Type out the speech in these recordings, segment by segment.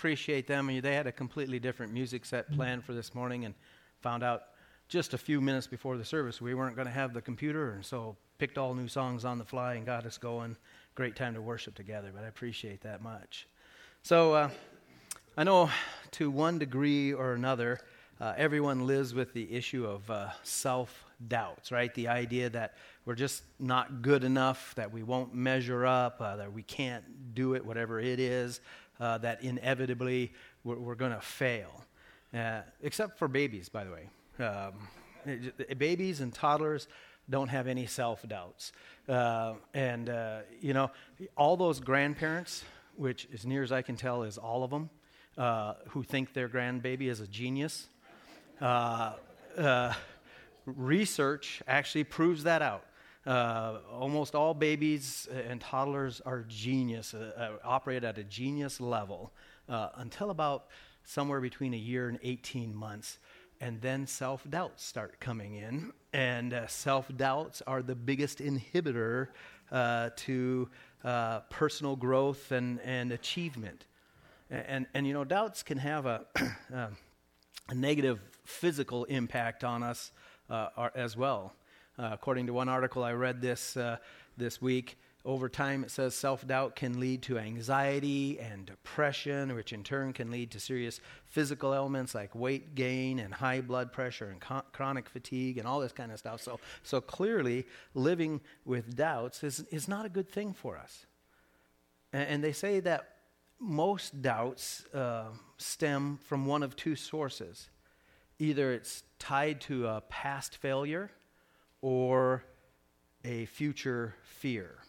appreciate them. They had a completely different music set planned for this morning and found out just a few minutes before the service we weren't going to have the computer, and so picked all new songs on the fly and got us going. Great time to worship together, but I appreciate that much. So uh, I know to one degree or another, uh, everyone lives with the issue of uh, self doubts, right? The idea that we're just not good enough, that we won't measure up, uh, that we can't do it, whatever it is, uh, that inevitably we're, we're going to fail. Uh, except for babies, by the way. Um, babies and toddlers don't have any self doubts. Uh, and, uh, you know, all those grandparents, which, as near as I can tell, is all of them, uh, who think their grandbaby is a genius, uh, uh, research actually proves that out. Uh, almost all babies and toddlers are genius, operate at a genius level until about somewhere between a year and 18 months and then self doubts start coming in. And uh, self doubts are the biggest inhibitor uh, to uh, personal growth and, and achievement. And, and, and, you know, doubts can have a, um, a negative physical impact on us uh, as well. Uh, according to one article I read this, uh, this week, over time, it says self doubt can lead to anxiety and depression, which in turn can lead to serious physical ailments like weight gain and high blood pressure and chronic fatigue and all this kind of stuff. So, so clearly, living with doubts is, is not a good thing for us. And, and they say that most doubts uh, stem from one of two sources either it's tied to a past failure or a future fear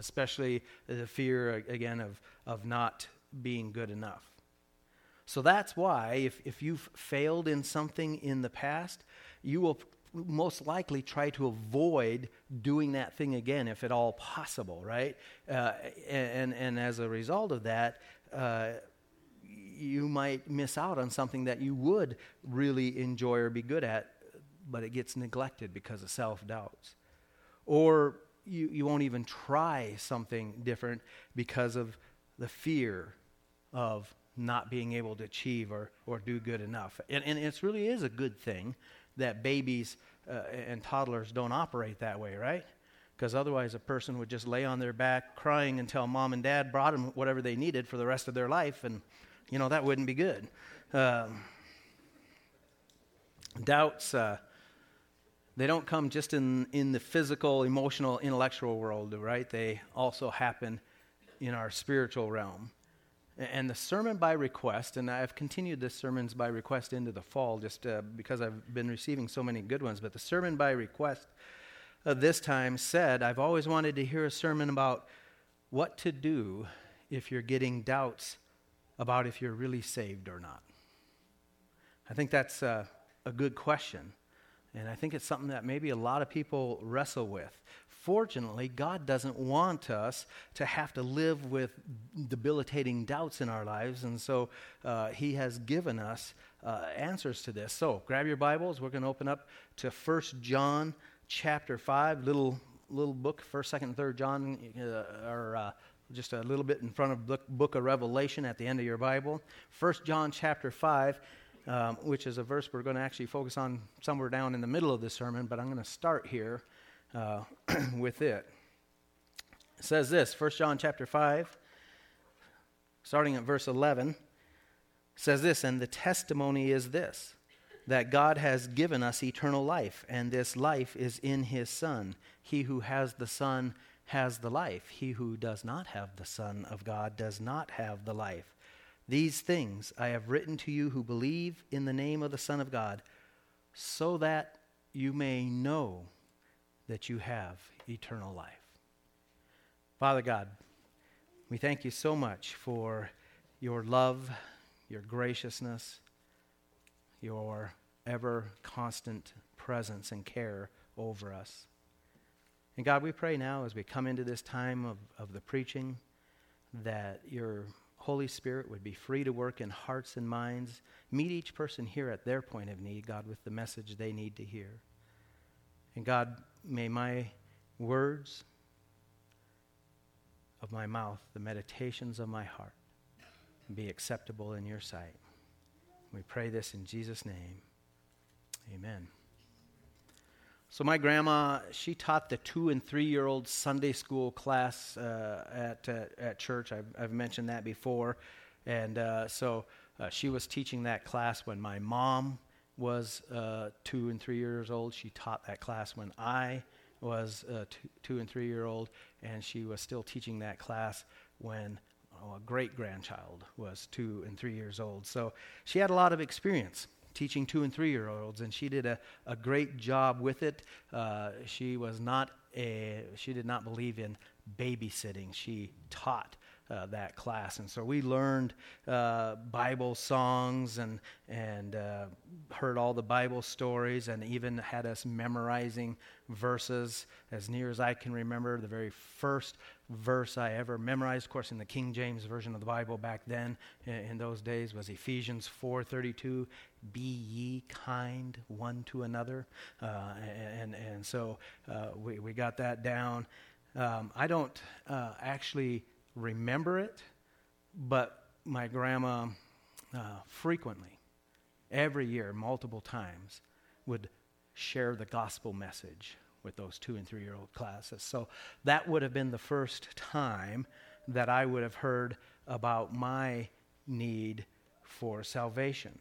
especially the fear, again, of, of not being good enough. So that's why, if, if you've failed in something in the past, you will most likely try to avoid doing that thing again if at all possible, right? Uh, and, and as a result of that, uh, you might miss out on something that you would really enjoy or be good at, but it gets neglected because of self doubts. Or you, you won't even try something different because of the fear of not being able to achieve or, or do good enough. And, and it really is a good thing that babies uh, and toddlers don't operate that way, right? Because otherwise, a person would just lay on their back crying until mom and dad brought them whatever they needed for the rest of their life, and, you know, that wouldn't be good. Um, doubts. Uh, they don't come just in, in the physical, emotional, intellectual world, right? They also happen in our spiritual realm. And the sermon by request, and I've continued the sermons by request into the fall just uh, because I've been receiving so many good ones, but the sermon by request uh, this time said, I've always wanted to hear a sermon about what to do if you're getting doubts about if you're really saved or not. I think that's uh, a good question. And I think it's something that maybe a lot of people wrestle with. Fortunately, God doesn't want us to have to live with debilitating doubts in our lives, and so uh, He has given us uh, answers to this. So grab your Bibles. We're going to open up to 1 John chapter 5, little, little book, 1st, 2nd, 3rd John, uh, or uh, just a little bit in front of book, book of Revelation at the end of your Bible. 1 John chapter 5 um, which is a verse we're going to actually focus on somewhere down in the middle of the sermon, but I'm going to start here uh, with it. It says this, 1 John chapter 5, starting at verse 11, says this, and the testimony is this, that God has given us eternal life, and this life is in his Son. He who has the Son has the life. He who does not have the Son of God does not have the life. These things I have written to you who believe in the name of the Son of God, so that you may know that you have eternal life. Father God, we thank you so much for your love, your graciousness, your ever constant presence and care over us. And God, we pray now as we come into this time of, of the preaching that your Holy Spirit would be free to work in hearts and minds. Meet each person here at their point of need, God, with the message they need to hear. And God, may my words of my mouth, the meditations of my heart, be acceptable in your sight. We pray this in Jesus' name. Amen. So, my grandma, she taught the two and three year old Sunday school class uh, at, uh, at church. I've, I've, mentioned that before. And uh, so, uh, she was teaching that class when my mom was uh, two and three years old. She taught that class when I was uh, two, two and three year old. And she was still teaching that class when oh, a great grandchild was two and three years old. So, she had a lot of experience teaching two and three year olds, and she did a, a great job with it. Uh, she was not a, she did not believe in babysitting. She taught uh, that class. And so we learned uh, Bible songs and, and uh, heard all the Bible stories and even had us memorizing verses as near as I can remember. The very first verse I ever memorized, of course, in the King James Version of the Bible back then in, in those days was Ephesians 4.32, be ye kind one to another. Uh, and, and so uh, we, we got that down. Um, I don't uh, actually remember it, but my grandma uh, frequently, every year, multiple times, would share the gospel message with those two and three year old classes. So that would have been the first time that I would have heard about my need for salvation.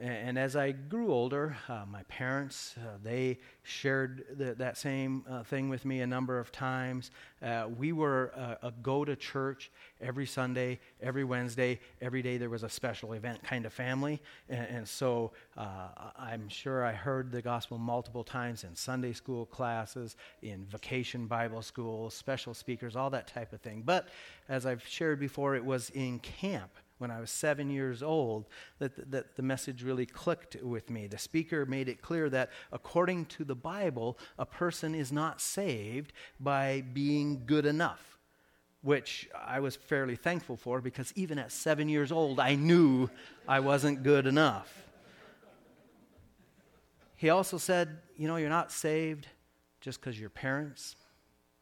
And as I grew older, uh, my parents, uh, they shared the, that same uh, thing with me a number of times. Uh, we were a, a go to church every Sunday, every Wednesday, every day there was a special event kind of family. And, and so uh, I'm sure I heard the gospel multiple times in Sunday school classes, in vacation Bible school, special speakers, all that type of thing. But as I've shared before, it was in camp when I was seven years old that, that the message really clicked with me. The speaker made it clear that according to the Bible, a person is not saved by being good enough, which I was fairly thankful for because even at seven years old, I knew I wasn't good enough. He also said, You know, you're not saved just because your parents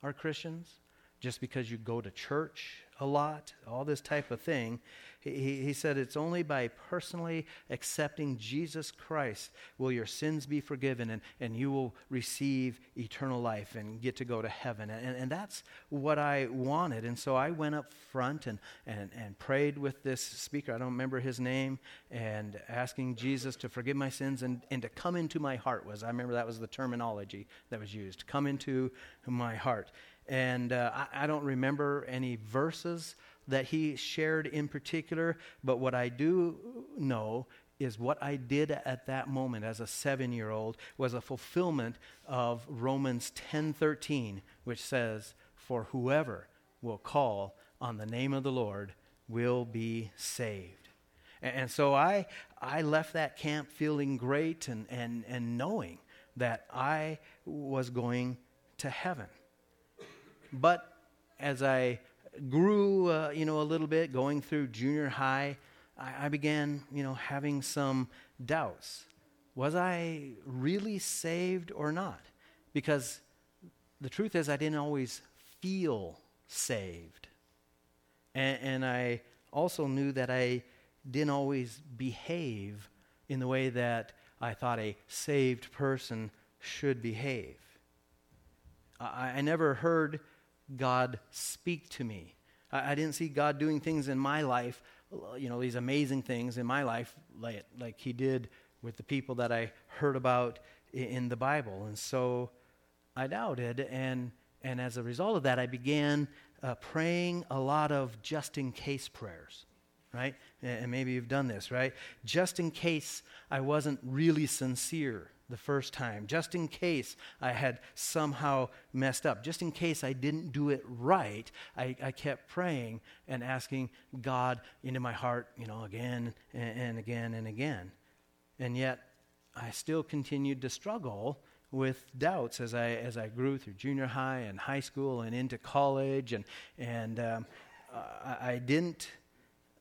are Christians, just because you go to church a lot, all this type of thing. He, he said, It's only by personally accepting Jesus Christ will your sins be forgiven and, and you will receive eternal life and get to go to heaven. And, and that's what I wanted. And so I went up front and, and, and prayed with this speaker. I don't remember his name. And asking Jesus to forgive my sins and, and to come into my heart was, I remember that was the terminology that was used come into my heart. And uh, I, I don't remember any verses that he shared in particular, but what I do know is what I did at that moment as a 7-year-old was a fulfillment of Romans 10:13, which says, "For whoever will call on the name of the Lord will be saved." And, and so I I left that camp feeling great and and and knowing that I was going to heaven. But as I grew, uh, you know, a little bit going through junior high, I, I began, you know, having some doubts. Was I really saved or not? Because the truth is, I didn't always feel saved. And, and, I also knew that I didn't always behave in the way that I thought a saved person should behave. I, I never heard God speak to me. I, I, didn't see God doing things in my life, you know, these amazing things in my life, like, like He did with the people that I heard about in, in the Bible. And so I doubted. And, and as a result of that, I began uh, praying a lot of just in case prayers right? And maybe you've done this, right? Just in case I wasn't really sincere the first time, just in case I had somehow messed up, just in case I didn't do it right, I, I kept praying and asking God into my heart, you know, again and, and again and again. And yet, I still continued to struggle with doubts as I as I grew through junior high and high school and into college, and and um, I, I, didn't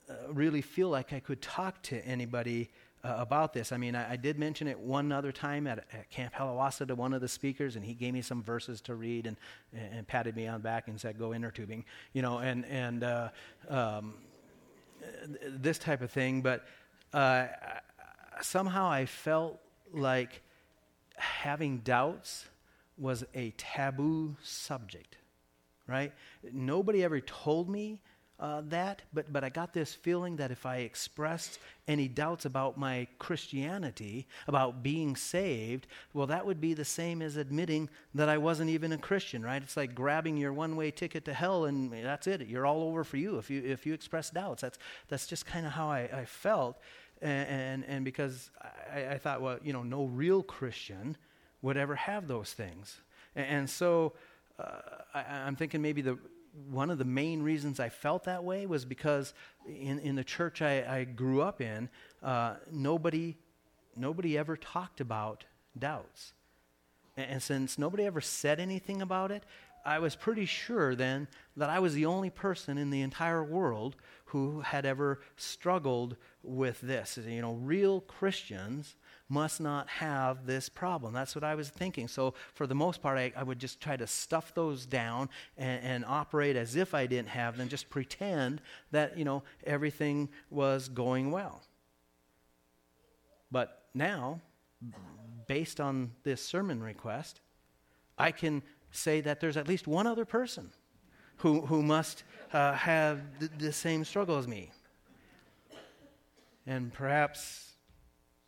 uh, really feel like I could talk to anybody uh, about this. I mean, I, I, did mention it one other time at, at Camp Halawasa to one of the speakers, and he gave me some verses to read and, and patted me on the back and said, "Go inner tubing," you know, and and uh, um, this type of thing, but uh, somehow I felt like having doubts was a taboo subject, right? Nobody ever told me uh, that, but, but I got this feeling that if I expressed any doubts about my Christianity, about being saved, well, that would be the same as admitting that I wasn't even a Christian, right? It's like grabbing your one way ticket to hell and that's it. You're all over for you if you, if you express doubts. That's, that's just kind of how I, I felt. And, and, and because I, I, thought, well, you know, no real Christian would ever have those things. And, so uh, I, I'm thinking maybe the one of the main reasons I felt that way was because in, in the church I, I grew up in, uh, nobody, nobody ever talked about doubts. And, and since nobody ever said anything about it, I was pretty sure then that I was the only person in the entire world who had ever struggled with this. You know, real Christians must not have this problem. That's what I was thinking. So, for the most part, I, I would just try to stuff those down and, and, operate as if I didn't have them, just pretend that, you know, everything was going well. But now, based on this sermon request, I can say that there's at least one other person who, who must uh, have th- the same struggle as me. And perhaps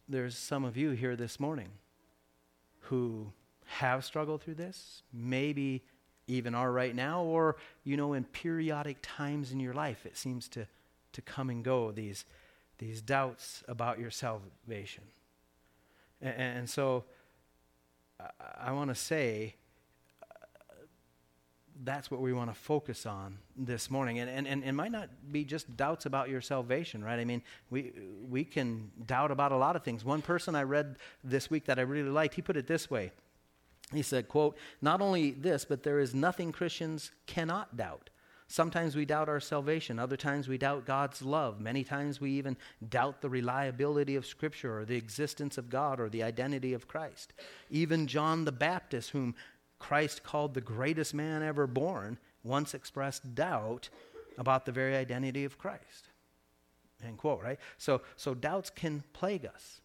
there's some of you here this morning who have struggled through this, maybe even are right now, or, you know, in periodic times in your life, it seems to, to come and go, these, these doubts about your salvation. And, and so I, I want to say that's what we want to focus on this morning. And, and, and it might not be just doubts about your salvation, right? I mean, we, we can doubt about a lot of things. One person I read this week that I really liked, he put it this way. He said, quote, not only this, but there is nothing Christians cannot doubt. Sometimes we doubt our salvation. Other times we doubt God's love. Many times we even doubt the reliability of Scripture or the existence of God or the identity of Christ. Even John the Baptist, whom Christ called the greatest man ever born, once expressed doubt about the very identity of Christ. End quote, right? So, so doubts can plague us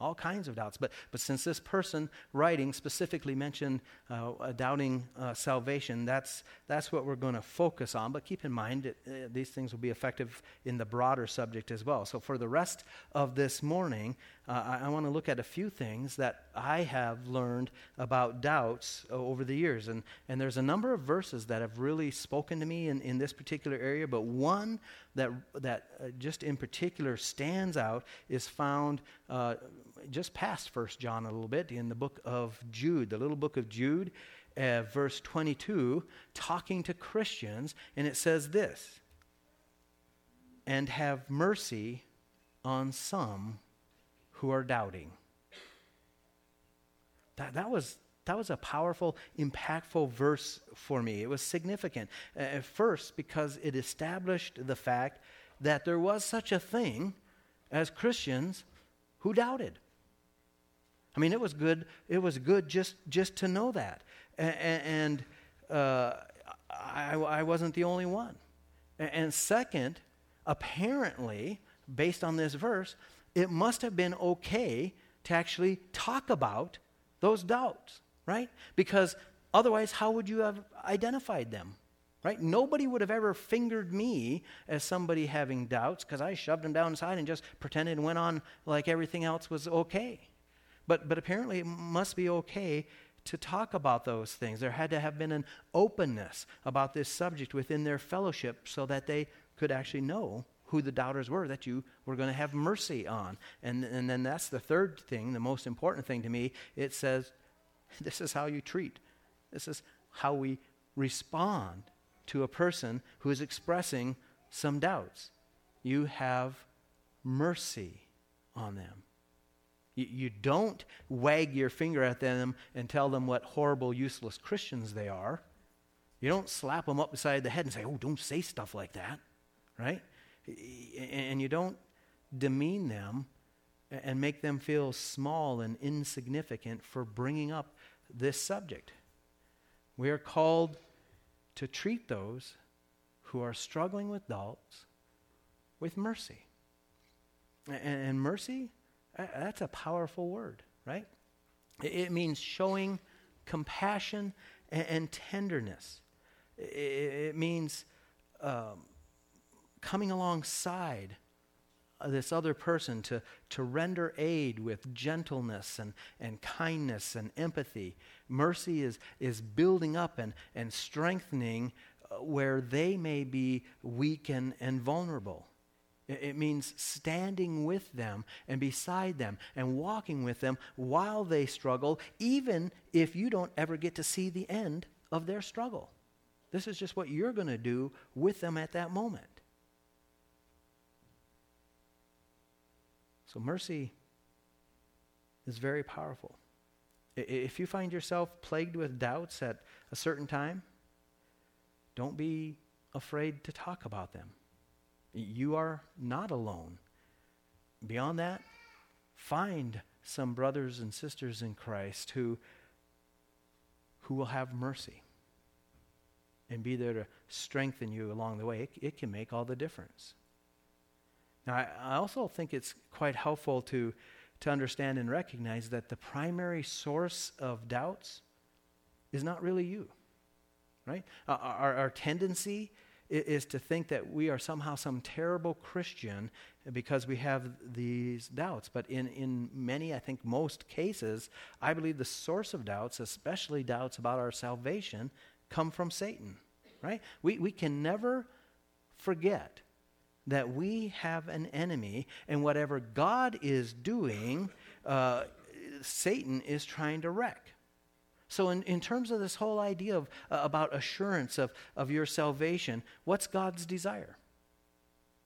all kinds of doubts. But, but since this person writing specifically mentioned uh, doubting uh, salvation, that's, that's what we're going to focus on. But keep in mind, it, uh, these things will be effective in the broader subject as well. So for the rest of this morning, uh, I, I want to look at a few things that I have learned about doubts uh, over the years. And, and there's a number of verses that have really spoken to me in, in this particular area, but one that, that uh, just in particular stands out is found just past First John a little bit in the book of Jude, the little book of Jude, uh, verse 22, talking to Christians, and it says this And have mercy on some who are doubting. That, that was that was a powerful, impactful verse for me. It was significant. Uh, at first, because it established the fact that there was such a thing as Christians who doubted. I mean, it was good. It was good just just to know that, and, uh, I, I wasn't the only one. And second, apparently, based on this verse, it must have been okay to actually talk about those doubts, right? Because otherwise, how would you have identified them? Right? Nobody would have ever fingered me as somebody having doubts because I shoved them down inside and just pretended and went on like everything else was okay. But, but apparently, it must be okay to talk about those things. There had to have been an openness about this subject within their fellowship so that they could actually know who the doubters were that you were going to have mercy on. And, and then that's the third thing, the most important thing to me. It says, this is how you treat, this is how we respond to a person who is expressing some doubts. You have mercy on them. You, you don't wag your finger at them and tell them what horrible, useless Christians they are. You don't slap them up beside the head and say, oh, don't say stuff like that, right? And you don't demean them and make them feel small and insignificant for bringing up this subject. We are called to treat those who are struggling with doubts with mercy. And, mercy, that's a powerful word, right? It, means showing compassion and, tenderness. It means um, coming alongside this other person to, to render aid with gentleness and, and kindness and empathy. Mercy is, is building up and, and strengthening uh, where they may be weak and, and vulnerable. It, it means standing with them and beside them and walking with them while they struggle, even if you don't ever get to see the end of their struggle. This is just what you're going to do with them at that moment. So, mercy is very powerful. If you find yourself plagued with doubts at a certain time, don't be afraid to talk about them. You are not alone. Beyond that, find some brothers and sisters in Christ who, who will have mercy and be there to strengthen you along the way. It, it can make all the difference. Now, I, also think it's quite helpful to, to understand and recognize that the primary source of doubts is not really you, right? Uh, our, our tendency is to think that we are somehow some terrible Christian because we have these doubts. But in, in many, I think most cases, I believe the source of doubts, especially doubts about our salvation, come from Satan, right? We, we can never forget that we have an enemy, and whatever God is doing, uh, Satan is trying to wreck. So, in, in terms of this whole idea of, uh, about assurance of, of your salvation, what's God's desire?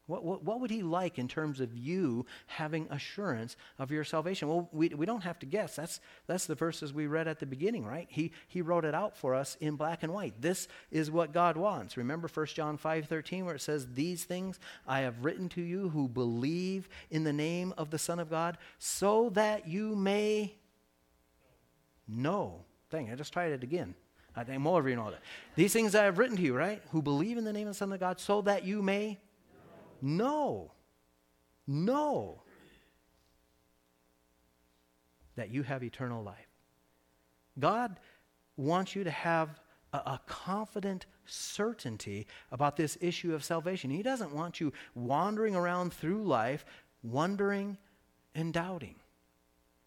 What, what, what, would he like in terms of you having assurance of your salvation? Well, we, we don't have to guess. That's, that's the verses we read at the beginning, right? He, he wrote it out for us in black and white. This is what God wants. Remember 1 John 5 13, where it says, These things I have written to you who believe in the name of the Son of God, so that you may know. Dang, I just tried it again. I think more of you know that. These things I have written to you, right? Who believe in the name of the Son of God, so that you may no. No. That you have eternal life. God wants you to have a, a, confident certainty about this issue of salvation. He doesn't want you wandering around through life wondering and doubting.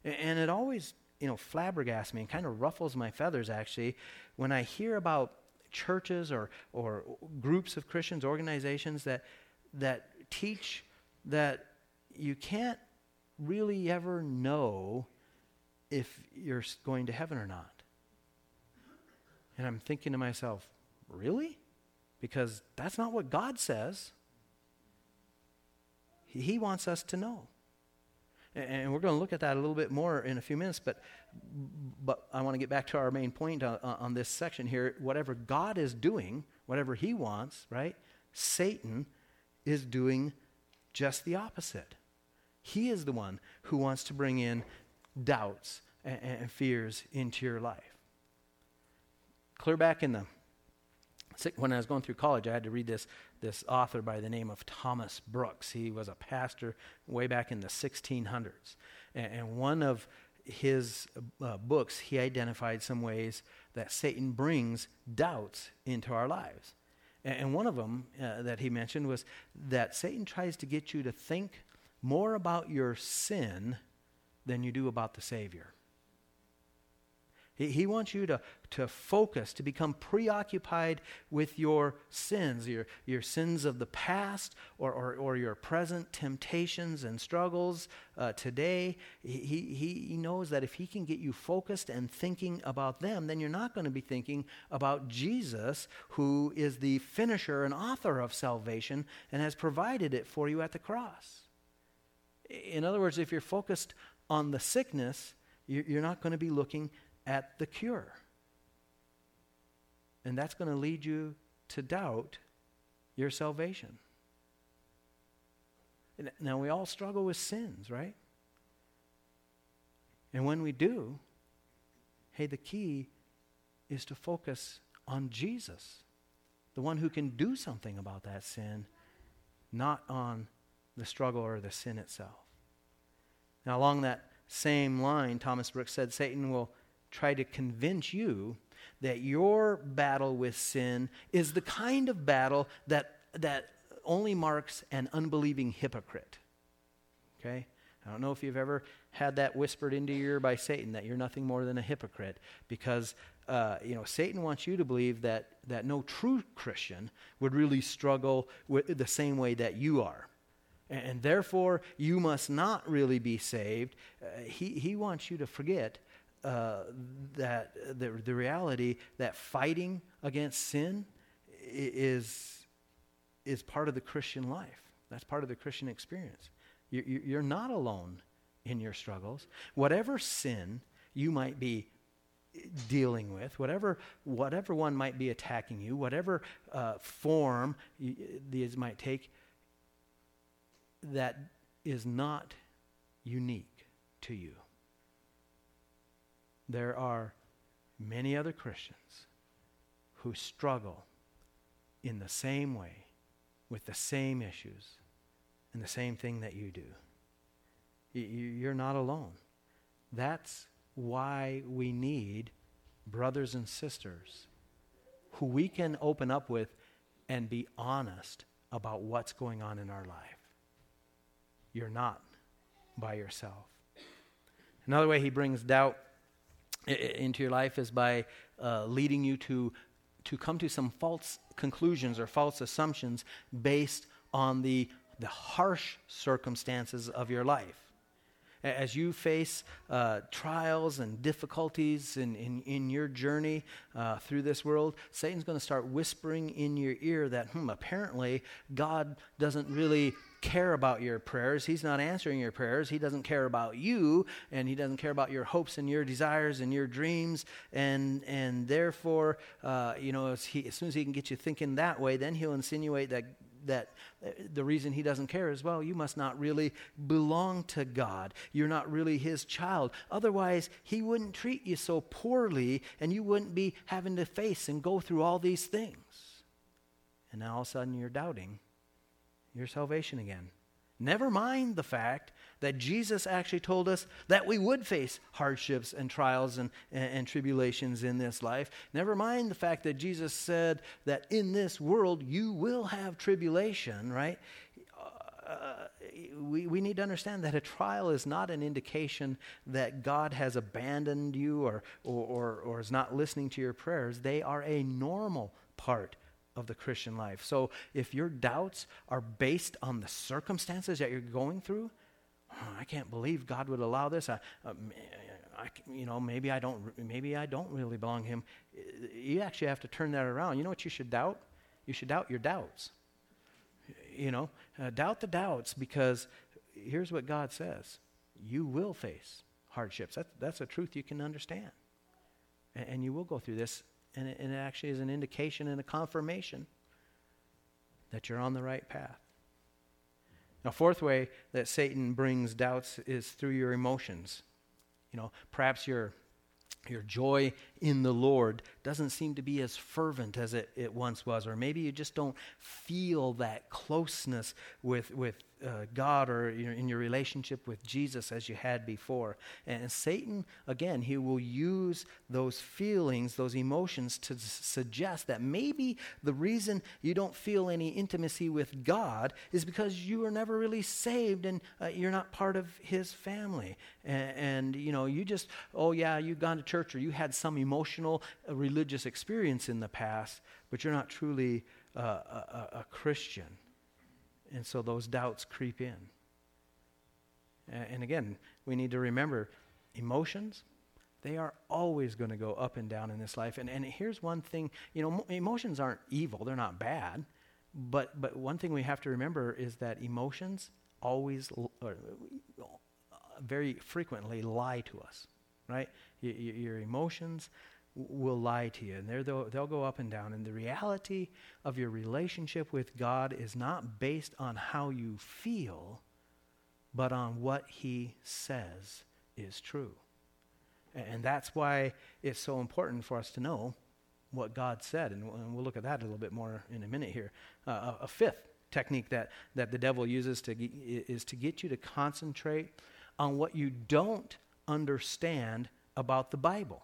And it always, you know, flabbergasts me and kind of ruffles my feathers actually when I hear about churches or, or groups of Christians, organizations that that teach that you can't really ever know if you're going to heaven or not. And I'm thinking to myself, really? Because that's not what God says. He wants us to know. And we're going to look at that a little bit more in a few minutes, but, but I want to get back to our main point on, on this section here. Whatever God is doing, whatever He wants, right? Satan is doing just the opposite. He is the one who wants to bring in doubts and, and fears into your life. Clear back in the when I was going through college, I had to read this, this author by the name of Thomas Brooks. He was a pastor way back in the 1600s. And, and one of his uh, books, he identified some ways that Satan brings doubts into our lives. And one of them uh, that he mentioned was that Satan tries to get you to think more about your sin than you do about the Savior. He, wants you to, to focus, to become preoccupied with your sins, your, your sins of the past or, or, or your present temptations and struggles uh, today. He, he, he knows that if he can get you focused and thinking about them, then you're not going to be thinking about Jesus, who is the finisher and author of salvation and has provided it for you at the cross. In other words, if you're focused on the sickness, you're not going to be looking at the cure. And that's going to lead you to doubt your salvation. Now, we all struggle with sins, right? And when we do, hey, the key is to focus on Jesus, the one who can do something about that sin, not on the struggle or the sin itself. Now, along that same line, Thomas Brooks said Satan will try to convince you that your battle with sin is the kind of battle that, that only marks an unbelieving hypocrite. Okay? I don't know if you've ever had that whispered into your ear by Satan that you're nothing more than a hypocrite because uh, you know Satan wants you to believe that that no true Christian would really struggle with the same way that you are. And, therefore, you must not really be saved. Uh, he, he wants you to forget uh, that the, the reality that fighting against sin is, is part of the Christian life. That's part of the Christian experience. You, you, you're not alone in your struggles. Whatever sin you might be dealing with, whatever, whatever one might be attacking you, whatever uh, form these might take, that is not unique to you. There are many other Christians who struggle in the same way with the same issues and the same thing that you do. You're not alone. That's why we need brothers and sisters who we can open up with and be honest about what's going on in our life. You're not by yourself. Another way he brings doubt into your life is by uh, leading you to, to come to some false conclusions or false assumptions based on the, the harsh circumstances of your life. As you face uh, trials and difficulties in, in, in your journey uh, through this world, Satan's going to start whispering in your ear that, hmm, apparently God doesn't really care about your prayers. He's not answering your prayers. He doesn't care about you, and he doesn't care about your hopes and your desires and your dreams. And and therefore, uh, you know, as, he, as soon as he can get you thinking that way, then he'll insinuate that that uh, the reason he doesn't care is well, you must not really belong to God. You're not really his child. Otherwise, he wouldn't treat you so poorly, and you wouldn't be having to face and go through all these things. And now all of a sudden, you're doubting your salvation again. Never mind the fact that Jesus actually told us that we would face hardships and trials and, and, and, tribulations in this life. Never mind the fact that Jesus said that in this world you will have tribulation, right? Uh, we, we need to understand that a trial is not an indication that God has abandoned you or, or, or, or is not listening to your prayers. They are a normal part of the Christian life. So if your doubts are based on the circumstances that you're going through, oh, I can't believe God would allow this. I, uh, I, you know, maybe I don't. Maybe I don't really belong Him. You actually have to turn that around. You know what you should doubt? You should doubt your doubts. You know, uh, doubt the doubts because here's what God says: you will face hardships. That, that's a truth you can understand, and, and you will go through this and it, and it actually is an indication and a confirmation that you're on the right path. Now, fourth way that Satan brings doubts is through your emotions. You know, perhaps your your joy in the Lord doesn't seem to be as fervent as it, it once was, or maybe you just don't feel that closeness with, with uh, God or you know, in your relationship with Jesus as you had before. And Satan, again, he will use those feelings, those emotions to s- suggest that maybe the reason you don't feel any intimacy with God is because you were never really saved and uh, you're not part of his family. And, and, you know, you just, oh yeah, you've gone to church or you had some emotional uh, religious experience in the past, but you're not truly uh, a, a Christian. And so those doubts creep in. And again, we need to remember emotions, they are always going to go up and down in this life. And, and here's one thing you know, emotions aren't evil, they're not bad. But, but one thing we have to remember is that emotions always, or very frequently, lie to us, right? your emotions will lie to you, and they'll, they'll go up and down. And the reality of your relationship with God is not based on how you feel, but on what He says is true. And that's why it's so important for us to know what God said. And we'll look at that a little bit more in a minute here. Uh, a fifth technique that, that the devil uses to, is to get you to concentrate on what you don't understand about the Bible.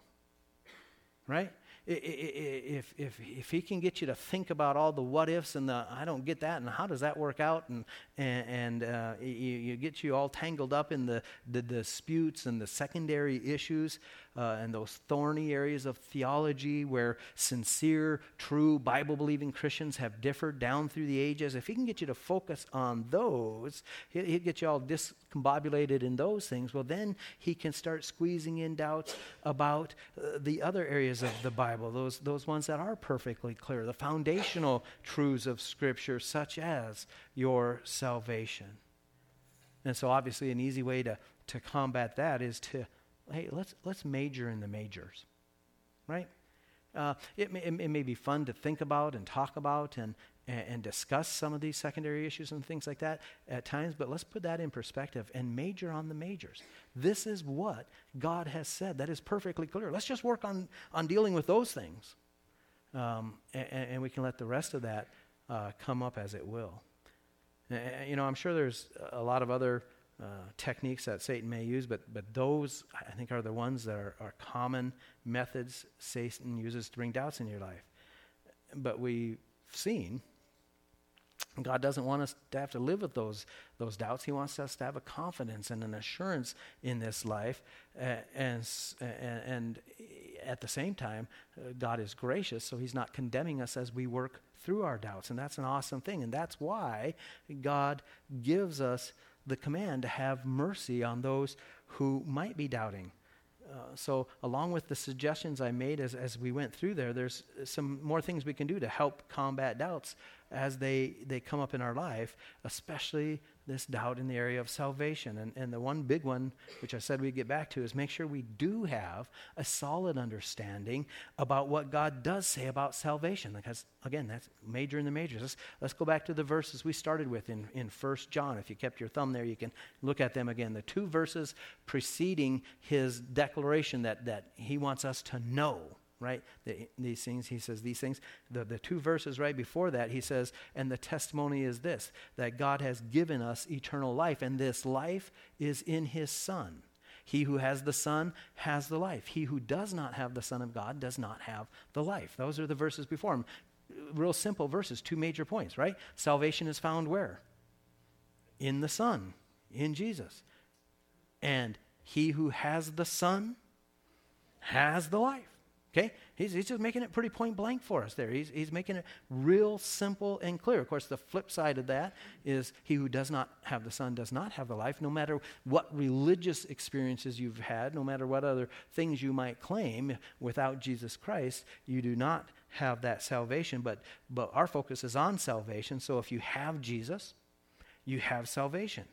Right? if, if, if he can get you to think about all the what ifs and the I don't get that and how does that work out and, and, and uh, you, you, get you all tangled up in the, the disputes and the secondary issues uh, and those thorny areas of theology where sincere, true, Bible believing Christians have differed down through the ages, if he can get you to focus on those, he'll, he'll get you all discombobulated in those things, well, then he can start squeezing in doubts about uh, the other areas of the Bible, those, those ones that are perfectly clear, the foundational truths of Scripture, such as your salvation. And so, obviously, an easy way to, to combat that is to hey, let's, let's major in the majors, right? Uh, it, may, it, may be fun to think about and talk about and, and, discuss some of these secondary issues and things like that at times, but let's put that in perspective and major on the majors. This is what God has said. That is perfectly clear. Let's just work on, on dealing with those things. Um, and, and, we can let the rest of that uh, come up as it will. You know, I'm sure there's a lot of other uh, techniques that Satan may use, but, but those, I think, are the ones that are, are common methods Satan uses to bring doubts in your life. But we've seen God doesn't want us to have to live with those, those doubts. He wants us to have a confidence and an assurance in this life. Uh, and, and, and, at the same time, uh, God is gracious, so He's not condemning us as we work through our doubts. And that's an awesome thing. And that's why God gives us the command to have mercy on those who might be doubting. Uh, so, along with the suggestions I made as, as we went through there, there's some more things we can do to help combat doubts as they, they come up in our life, especially this doubt in the area of salvation. And, and the one big one, which I said we'd get back to, is make sure we do have a solid understanding about what God does say about salvation. Because, again, that's major in the majors. Let's, let's go back to the verses we started with in, in 1 John. If you kept your thumb there, you can look at them again. The two verses preceding his declaration that, that he wants us to know right? The, these things, he says these things. The, the two verses right before that, he says, and the testimony is this that God has given us eternal life, and this life is in his Son. He who has the Son has the life. He who does not have the Son of God does not have the life. Those are the verses before him. Real simple verses, two major points, right? Salvation is found where? In the Son, in Jesus. And he who has the Son has the life. Okay? He's, he's just making it pretty point blank for us there. He's, he's making it real simple and clear. Of course, the flip side of that is he who does not have the Son does not have the life. No matter what religious experiences you've had, no matter what other things you might claim, without Jesus Christ, you do not have that salvation. But, but our focus is on salvation. So if you have Jesus, you have salvation.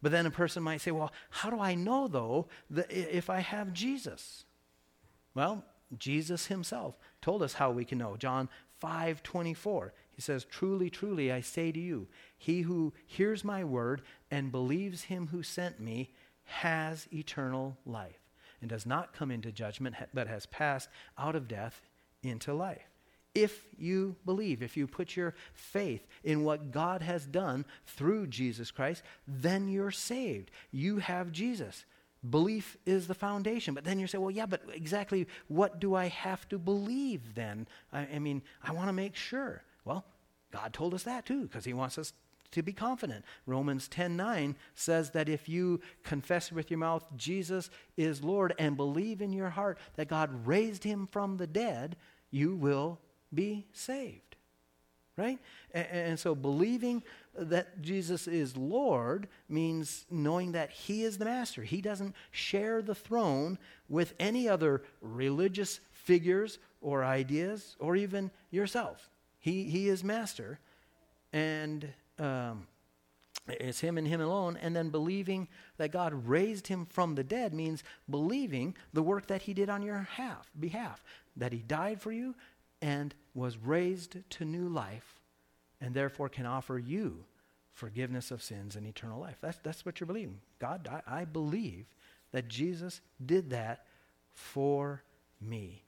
But then a person might say, well, how do I know, though, that if I have Jesus? Well, Jesus himself told us how we can know. John 5 24. He says, Truly, truly, I say to you, he who hears my word and believes him who sent me has eternal life and does not come into judgment, but has passed out of death into life. If you believe, if you put your faith in what God has done through Jesus Christ, then you're saved. You have Jesus. Belief is the foundation. But then you say, well, yeah, but exactly what do I have to believe then? I, I mean, I want to make sure. Well, God told us that too, because He wants us to be confident. Romans 10:9 says that if you confess with your mouth Jesus is Lord and believe in your heart that God raised him from the dead, you will be saved right? And, and, so believing that Jesus is Lord means knowing that He is the master. He doesn't share the throne with any other religious figures or ideas or even yourself. He, he is master. And um, it's Him and Him alone. And then believing that God raised Him from the dead means believing the work that He did on your half, behalf, that He died for you and was raised to new life and therefore can offer you forgiveness of sins and eternal life. That's, that's what you're believing. God, I, I believe that Jesus did that for me.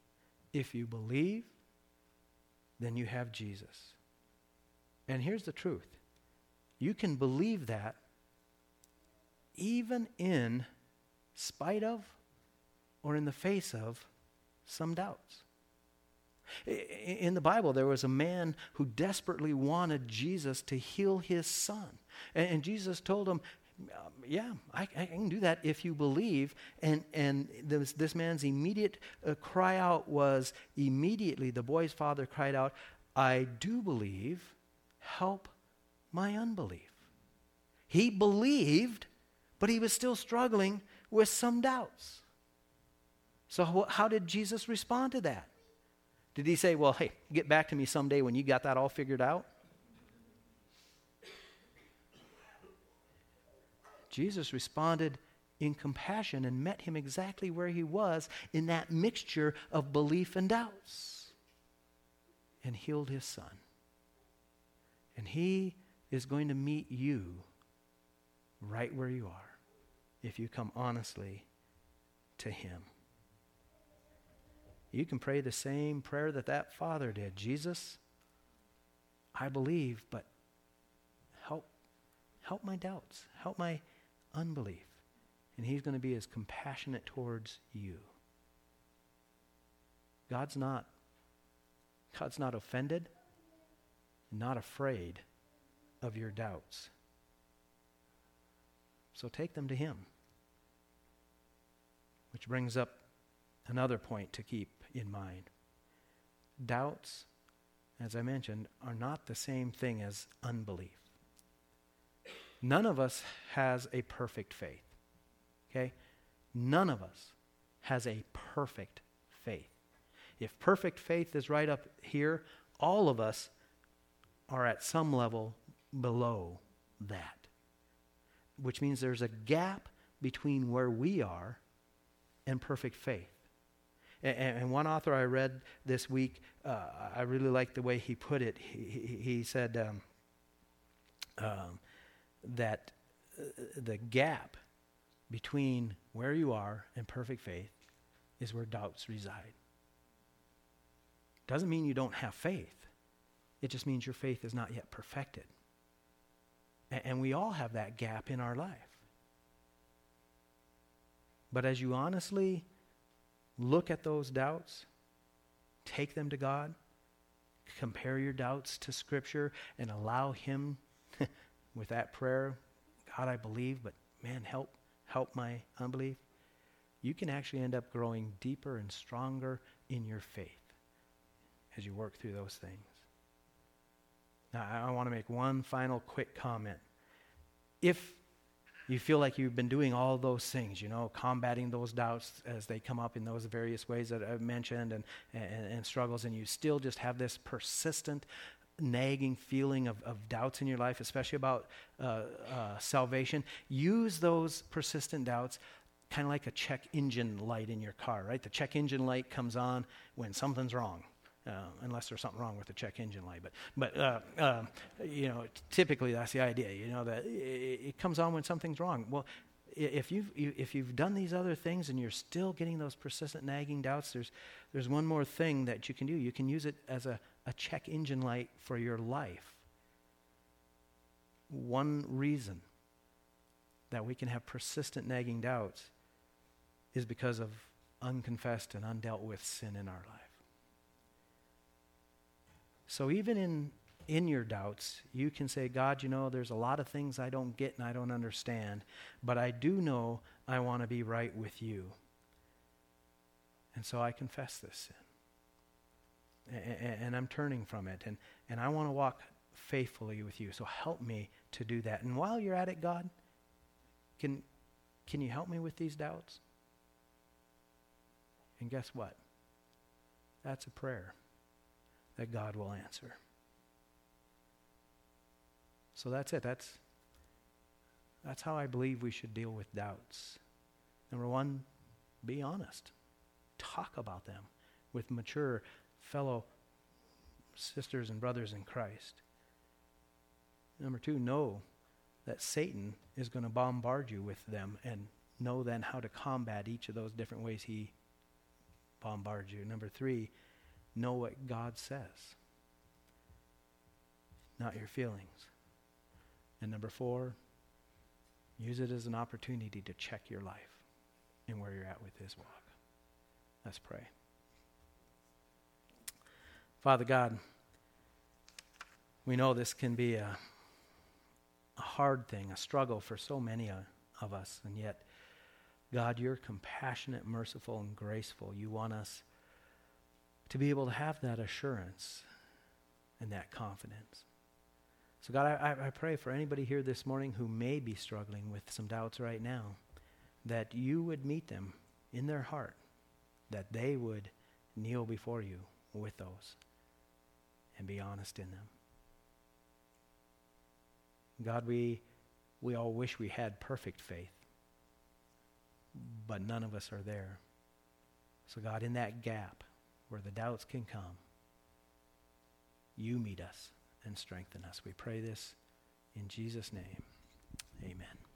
If you believe, then you have Jesus. And here's the truth you can believe that even in spite of or in the face of some doubts. In the Bible, there was a man who desperately wanted Jesus to heal his son. And Jesus told him, um, Yeah, I, I, can do that if you believe. And, and this, this man's immediate uh, cry out was immediately, the boy's father cried out, I do believe, help my unbelief. He believed, but he was still struggling with some doubts. So, how did Jesus respond to that? Did he say, Well, hey, get back to me someday when you got that all figured out? Jesus responded in compassion and met him exactly where he was in that mixture of belief and doubts and healed his son. And he is going to meet you right where you are if you come honestly to him. You can pray the same prayer that that father did Jesus, I believe, but help, help my doubts, help my unbelief. And he's going to be as compassionate towards you. God's not God's not offended, not afraid of your doubts. So take them to him. Which brings up another point to keep in mind. Doubts, as I mentioned, are not the same thing as unbelief. None of us has a perfect faith. Okay? None of us has a perfect faith. If perfect faith is right up here, all of us are at some level below that, which means there's a gap between where we are and perfect faith. And, and one author I read this week, uh, I really liked the way he put it. He, he, said um, um, that uh, the gap between where you are and perfect faith is where doubts reside. Doesn't mean you don't have faith. It just means your faith is not yet perfected. And, and we all have that gap in our life. But as you honestly look at those doubts, take them to God, compare your doubts to Scripture, and allow Him with that prayer God, I believe, but man, help, help my unbelief. You can actually end up growing deeper and stronger in your faith as you work through those things. Now, I want to make one final quick comment. If you feel like you've been doing all those things, you know, combating those doubts as they come up in those various ways that I've mentioned and, and, and struggles, and you still just have this persistent, nagging feeling of, of doubts in your life, especially about uh, uh, salvation, use those persistent doubts kind of like a check engine light in your car, right? The check engine light comes on when something's wrong. Uh, unless there's something wrong with the check engine light. But, but uh, uh, you know, typically that's the idea, you know, that it, it, comes on when something's wrong. Well, if you've, if you've done these other things and you're still getting those persistent nagging doubts, there's, there's one more thing that you can do. You can use it as a, a check engine light for your life. One reason that we can have persistent nagging doubts is because of unconfessed and undealt with sin in our life. So even in in your doubts, you can say, God, you know, there's a lot of things I don't get and I don't understand, but I do know I want to be right with you. And so I confess this sin. And, and I'm turning from it. And, and I want to walk faithfully with you. So help me to do that. And while you're at it, God, can, can you help me with these doubts? And guess what? That's a prayer that God will answer. So that's it. That's, that's how I believe we should deal with doubts. Number one, be honest. Talk about them with mature fellow sisters and brothers in Christ. Number two, know that Satan is going to bombard you with them and know then how to combat each of those different ways he bombards you. Number three, know what God says, not your feelings. And number four, use it as an opportunity to check your life and where you're at with His walk. Let's pray. Father God, we know this can be a, a hard thing, a struggle for so many of us, and yet, God, you're compassionate, merciful, and graceful. You want us to be able to have that assurance and that confidence. So, God, I, I pray for anybody here this morning who may be struggling with some doubts right now, that you would meet them in their heart, that they would kneel before you with those and be honest in them. God, we, we all wish we had perfect faith, but none of us are there. So, God, in that gap where the doubts can come, you meet us and strengthen us. We pray this in Jesus' name. Amen.